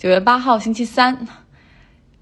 九月八号，星期三。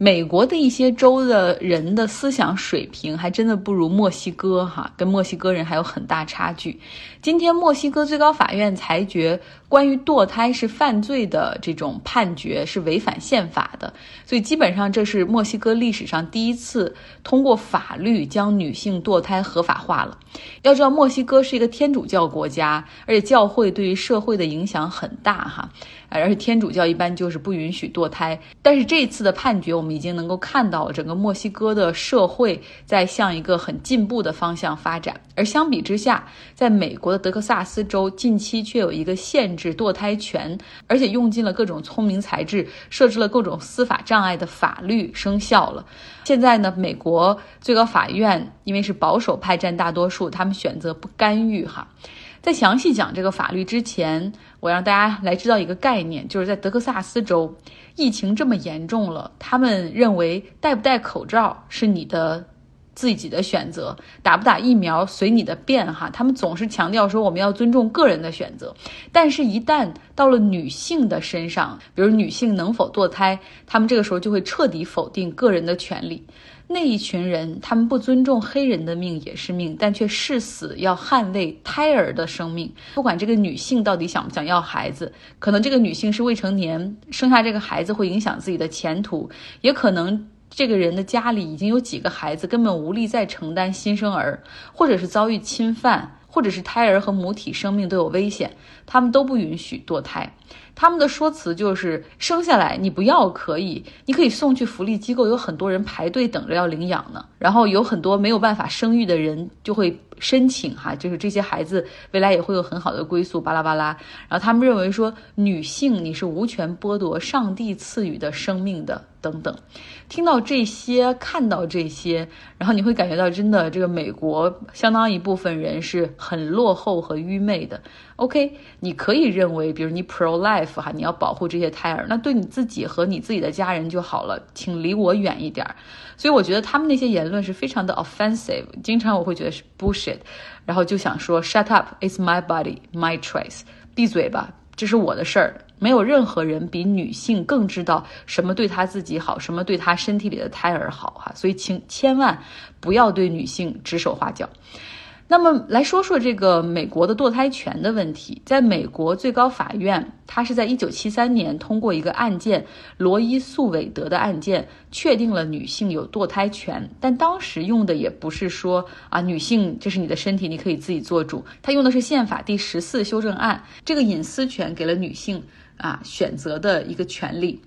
美国的一些州的人的思想水平还真的不如墨西哥哈，跟墨西哥人还有很大差距。今天，墨西哥最高法院裁决关于堕胎是犯罪的这种判决是违反宪法的，所以基本上这是墨西哥历史上第一次通过法律将女性堕胎合法化了。要知道，墨西哥是一个天主教国家，而且教会对于社会的影响很大哈。而且天主教一般就是不允许堕胎，但是这次的判决，我们已经能够看到整个墨西哥的社会在向一个很进步的方向发展。而相比之下，在美国的德克萨斯州，近期却有一个限制堕胎权，而且用尽了各种聪明才智，设置了各种司法障碍的法律生效了。现在呢，美国最高法院因为是保守派占大多数，他们选择不干预哈。在详细讲这个法律之前，我让大家来知道一个概念，就是在德克萨斯州，疫情这么严重了，他们认为戴不戴口罩是你的自己的选择，打不打疫苗随你的便哈。他们总是强调说我们要尊重个人的选择，但是，一旦到了女性的身上，比如女性能否堕胎，他们这个时候就会彻底否定个人的权利。那一群人，他们不尊重黑人的命也是命，但却誓死要捍卫胎儿的生命。不管这个女性到底想不想要孩子，可能这个女性是未成年，生下这个孩子会影响自己的前途，也可能这个人的家里已经有几个孩子，根本无力再承担新生儿，或者是遭遇侵犯，或者是胎儿和母体生命都有危险，他们都不允许堕胎。他们的说辞就是生下来你不要可以，你可以送去福利机构，有很多人排队等着要领养呢。然后有很多没有办法生育的人就会申请哈，就是这些孩子未来也会有很好的归宿，巴拉巴拉。然后他们认为说女性你是无权剥夺上帝赐予的生命的等等。听到这些，看到这些，然后你会感觉到真的这个美国相当一部分人是很落后和愚昧的。OK，你可以认为，比如你 pro life 哈，你要保护这些胎儿，那对你自己和你自己的家人就好了，请离我远一点儿。所以我觉得他们那些言论是非常的 offensive，经常我会觉得是 bullshit，然后就想说 shut up，it's my body，my choice，闭嘴吧，这是我的事儿，没有任何人比女性更知道什么对她自己好，什么对她身体里的胎儿好哈，所以请千万不要对女性指手画脚。那么来说说这个美国的堕胎权的问题，在美国最高法院，它是在一九七三年通过一个案件——罗伊诉韦德的案件，确定了女性有堕胎权。但当时用的也不是说啊，女性这是你的身体，你可以自己做主。他用的是宪法第十四修正案，这个隐私权给了女性啊选择的一个权利。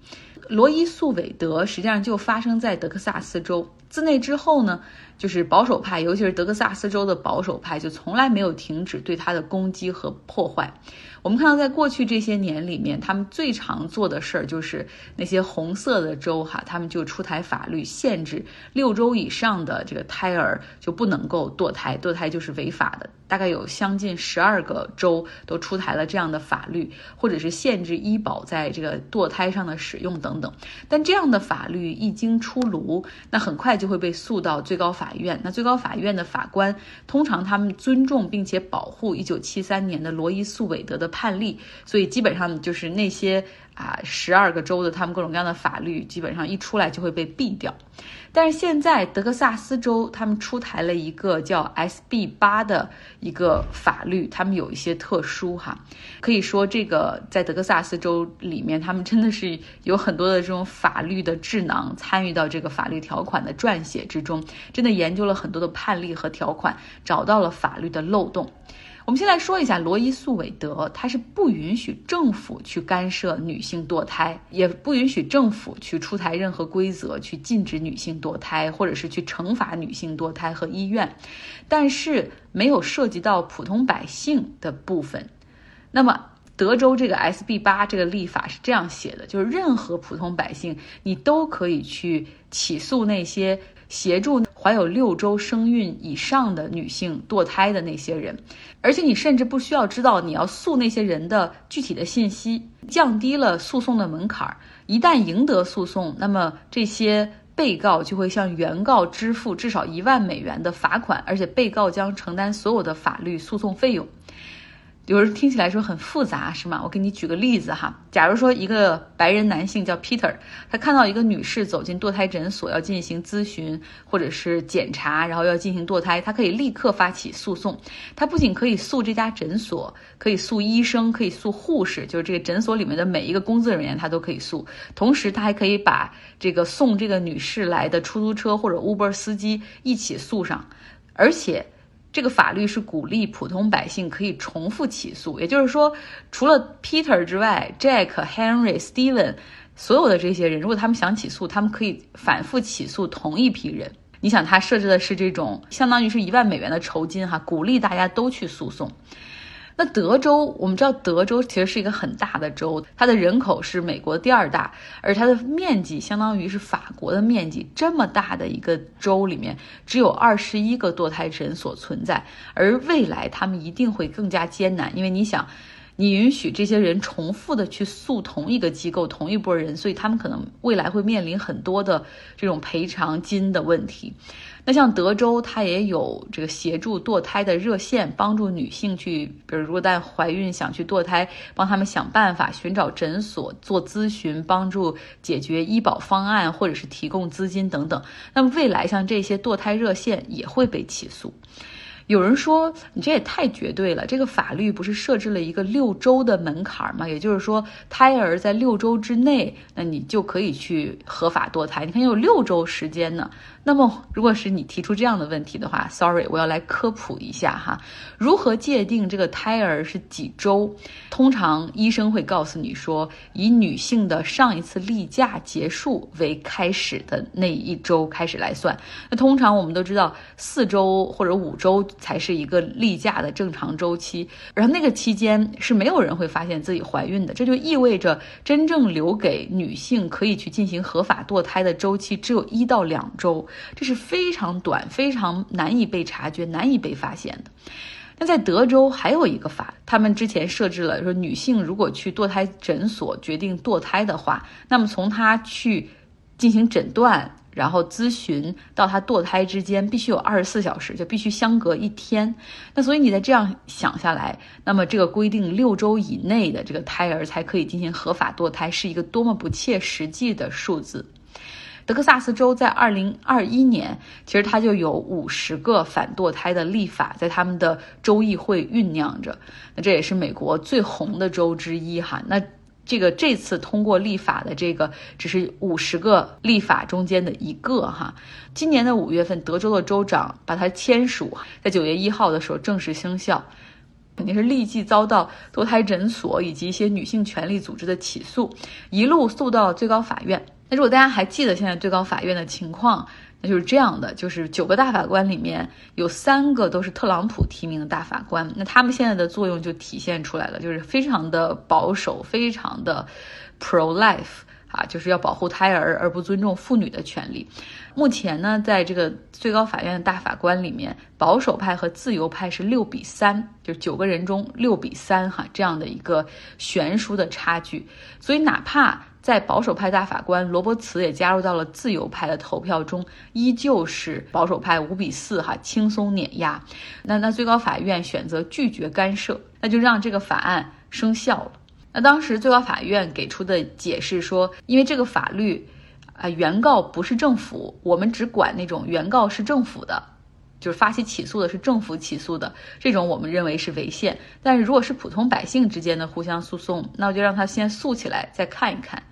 罗伊诉韦德实际上就发生在德克萨斯州。自那之后呢？就是保守派，尤其是德克萨斯州的保守派，就从来没有停止对他的攻击和破坏。我们看到，在过去这些年里面，他们最常做的事儿就是那些红色的州哈，他们就出台法律限制六周以上的这个胎儿就不能够堕胎，堕胎就是违法的。大概有将近十二个州都出台了这样的法律，或者是限制医保在这个堕胎上的使用等等。但这样的法律一经出炉，那很快就会被诉到最高法院。那最高法院的法官通常他们尊重并且保护一九七三年的罗伊诉韦德的判例，所以基本上就是那些啊十二个州的他们各种各样的法律，基本上一出来就会被毙掉。但是现在德克萨斯州他们出台了一个叫 SB 八的一个法律，他们有一些特殊哈，可以说这个在德克萨斯州里面，他们真的是有很多的这种法律的智囊参与到这个法律条款的撰写之中，真的研究了很多的判例和条款，找到了法律的漏洞。我们先来说一下罗伊诉韦德，他是不允许政府去干涉女性堕胎，也不允许政府去出台任何规则去禁止女性堕胎，或者是去惩罚女性堕胎和医院，但是没有涉及到普通百姓的部分。那么德州这个 SB 八这个立法是这样写的，就是任何普通百姓，你都可以去起诉那些。协助怀有六周生孕以上的女性堕胎的那些人，而且你甚至不需要知道你要诉那些人的具体的信息，降低了诉讼的门槛儿。一旦赢得诉讼，那么这些被告就会向原告支付至少一万美元的罚款，而且被告将承担所有的法律诉讼费用。有人听起来说很复杂，是吗？我给你举个例子哈。假如说一个白人男性叫 Peter，他看到一个女士走进堕胎诊所要进行咨询或者是检查，然后要进行堕胎，他可以立刻发起诉讼。他不仅可以诉这家诊所，可以诉医生，可以诉护士，就是这个诊所里面的每一个工作人员，他都可以诉。同时，他还可以把这个送这个女士来的出租车或者 Uber 司机一起诉上，而且。这个法律是鼓励普通百姓可以重复起诉，也就是说，除了 Peter 之外，Jack、Henry、Steven，所有的这些人，如果他们想起诉，他们可以反复起诉同一批人。你想，他设置的是这种相当于是一万美元的酬金，哈，鼓励大家都去诉讼。那德州，我们知道德州其实是一个很大的州，它的人口是美国第二大，而它的面积相当于是法国的面积。这么大的一个州里面，只有二十一个堕胎诊所存在，而未来他们一定会更加艰难，因为你想，你允许这些人重复的去诉同一个机构、同一波人，所以他们可能未来会面临很多的这种赔偿金的问题。那像德州，它也有这个协助堕胎的热线，帮助女性去，比如如果在怀孕想去堕胎，帮他们想办法寻找诊所做咨询，帮助解决医保方案，或者是提供资金等等。那么未来像这些堕胎热线也会被起诉。有人说你这也太绝对了，这个法律不是设置了一个六周的门槛吗？也就是说，胎儿在六周之内，那你就可以去合法堕胎。你看有六周时间呢。那么，如果是你提出这样的问题的话，sorry，我要来科普一下哈，如何界定这个胎儿是几周？通常医生会告诉你说，以女性的上一次例假结束为开始的那一周开始来算。那通常我们都知道，四周或者五周才是一个例假的正常周期，然后那个期间是没有人会发现自己怀孕的，这就意味着真正留给女性可以去进行合法堕胎的周期只有一到两周。这是非常短、非常难以被察觉、难以被发现的。那在德州还有一个法，他们之前设置了说，女性如果去堕胎诊所决定堕胎的话，那么从她去进行诊断，然后咨询到她堕胎之间，必须有二十四小时，就必须相隔一天。那所以你再这样想下来，那么这个规定六周以内的这个胎儿才可以进行合法堕胎，是一个多么不切实际的数字。德克萨斯州在二零二一年，其实它就有五十个反堕胎的立法在他们的州议会酝酿着。那这也是美国最红的州之一哈。那这个这次通过立法的这个只是五十个立法中间的一个哈。今年的五月份，德州的州长把它签署，在九月一号的时候正式生效，肯定是立即遭到堕胎诊所以及一些女性权利组织的起诉，一路诉到最高法院。那如果大家还记得现在最高法院的情况，那就是这样的：就是九个大法官里面有三个都是特朗普提名的大法官，那他们现在的作用就体现出来了，就是非常的保守，非常的 pro life 啊，就是要保护胎儿而不尊重妇女的权利。目前呢，在这个最高法院的大法官里面，保守派和自由派是六比三，就是九个人中六比三哈，这样的一个悬殊的差距。所以哪怕在保守派大法官罗伯茨也加入到了自由派的投票中，依旧是保守派五比四哈轻松碾压。那那最高法院选择拒绝干涉，那就让这个法案生效了。那当时最高法院给出的解释说，因为这个法律啊，原告不是政府，我们只管那种原告是政府的。就是发起起诉的是政府起诉的这种，我们认为是违宪。但是如果是普通百姓之间的互相诉讼，那我就让他先诉起来，再看一看。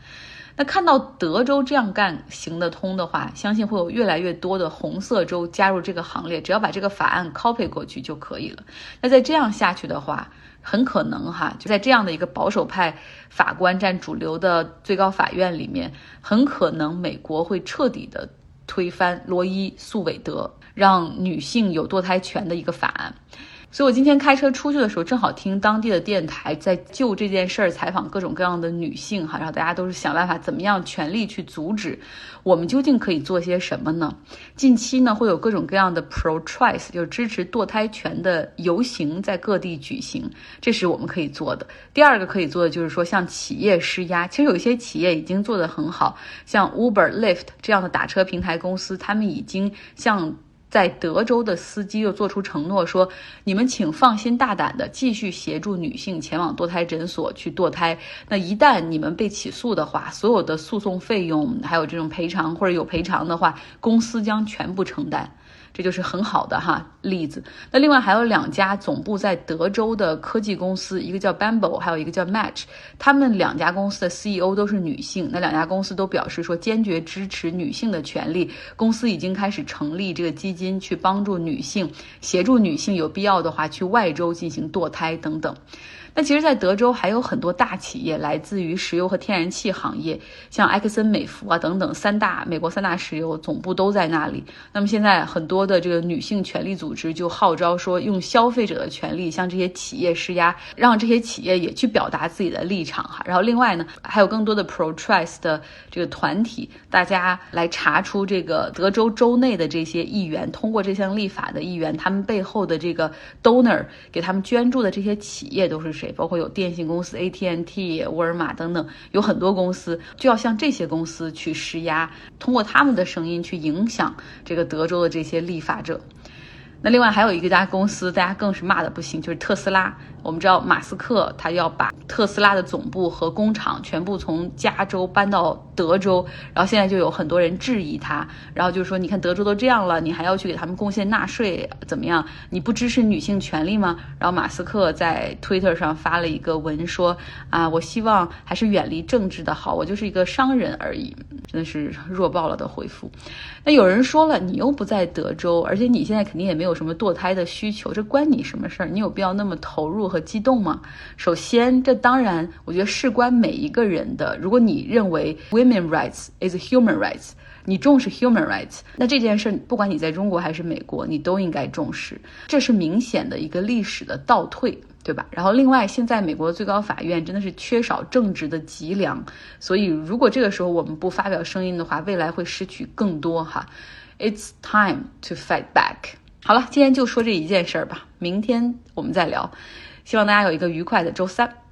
那看到德州这样干行得通的话，相信会有越来越多的红色州加入这个行列。只要把这个法案 copy 过去就可以了。那再这样下去的话，很可能哈，就在这样的一个保守派法官占主流的最高法院里面，很可能美国会彻底的推翻罗伊诉韦德。让女性有堕胎权的一个法案，所以我今天开车出去的时候，正好听当地的电台在就这件事儿采访各种各样的女性哈，然后大家都是想办法怎么样全力去阻止，我们究竟可以做些什么呢？近期呢会有各种各样的 pro choice，就是支持堕胎权的游行在各地举行，这是我们可以做的。第二个可以做的就是说向企业施压，其实有些企业已经做得很好，像 Uber、Lyft 这样的打车平台公司，他们已经向在德州的司机又做出承诺说：“你们请放心大胆的继续协助女性前往堕胎诊所去堕胎。那一旦你们被起诉的话，所有的诉讼费用还有这种赔偿或者有赔偿的话，公司将全部承担。”这就是很好的哈例子。那另外还有两家总部在德州的科技公司，一个叫 Bamboo，还有一个叫 Match。他们两家公司的 CEO 都是女性。那两家公司都表示说坚决支持女性的权利。公司已经开始成立这个基金，去帮助女性，协助女性有必要的话去外州进行堕胎等等。那其实，在德州还有很多大企业来自于石油和天然气行业，像埃克森美孚啊等等三大美国三大石油总部都在那里。那么现在很多的这个女性权利组织就号召说，用消费者的权利向这些企业施压，让这些企业也去表达自己的立场哈。然后另外呢，还有更多的 pro-choice 的这个团体，大家来查出这个德州州内的这些议员通过这项立法的议员，他们背后的这个 donor 给他们捐助的这些企业都是。谁？包括有电信公司 AT&T、沃尔玛等等，有很多公司就要向这些公司去施压，通过他们的声音去影响这个德州的这些立法者。那另外还有一个家公司，大家更是骂的不行，就是特斯拉。我们知道马斯克他要把特斯拉的总部和工厂全部从加州搬到德州，然后现在就有很多人质疑他，然后就说，你看德州都这样了，你还要去给他们贡献纳税，怎么样？你不支持女性权利吗？然后马斯克在 Twitter 上发了一个文说，啊，我希望还是远离政治的好，我就是一个商人而已，真的是弱爆了的回复。那有人说了，你又不在德州，而且你现在肯定也没有什么堕胎的需求，这关你什么事儿？你有必要那么投入？和激动吗？首先，这当然，我觉得事关每一个人的。如果你认为 women rights is human rights，你重视 human rights，那这件事不管你在中国还是美国，你都应该重视。这是明显的一个历史的倒退，对吧？然后，另外，现在美国最高法院真的是缺少正直的脊梁，所以如果这个时候我们不发表声音的话，未来会失去更多哈。It's time to fight back。好了，今天就说这一件事儿吧，明天我们再聊。希望大家有一个愉快的周三。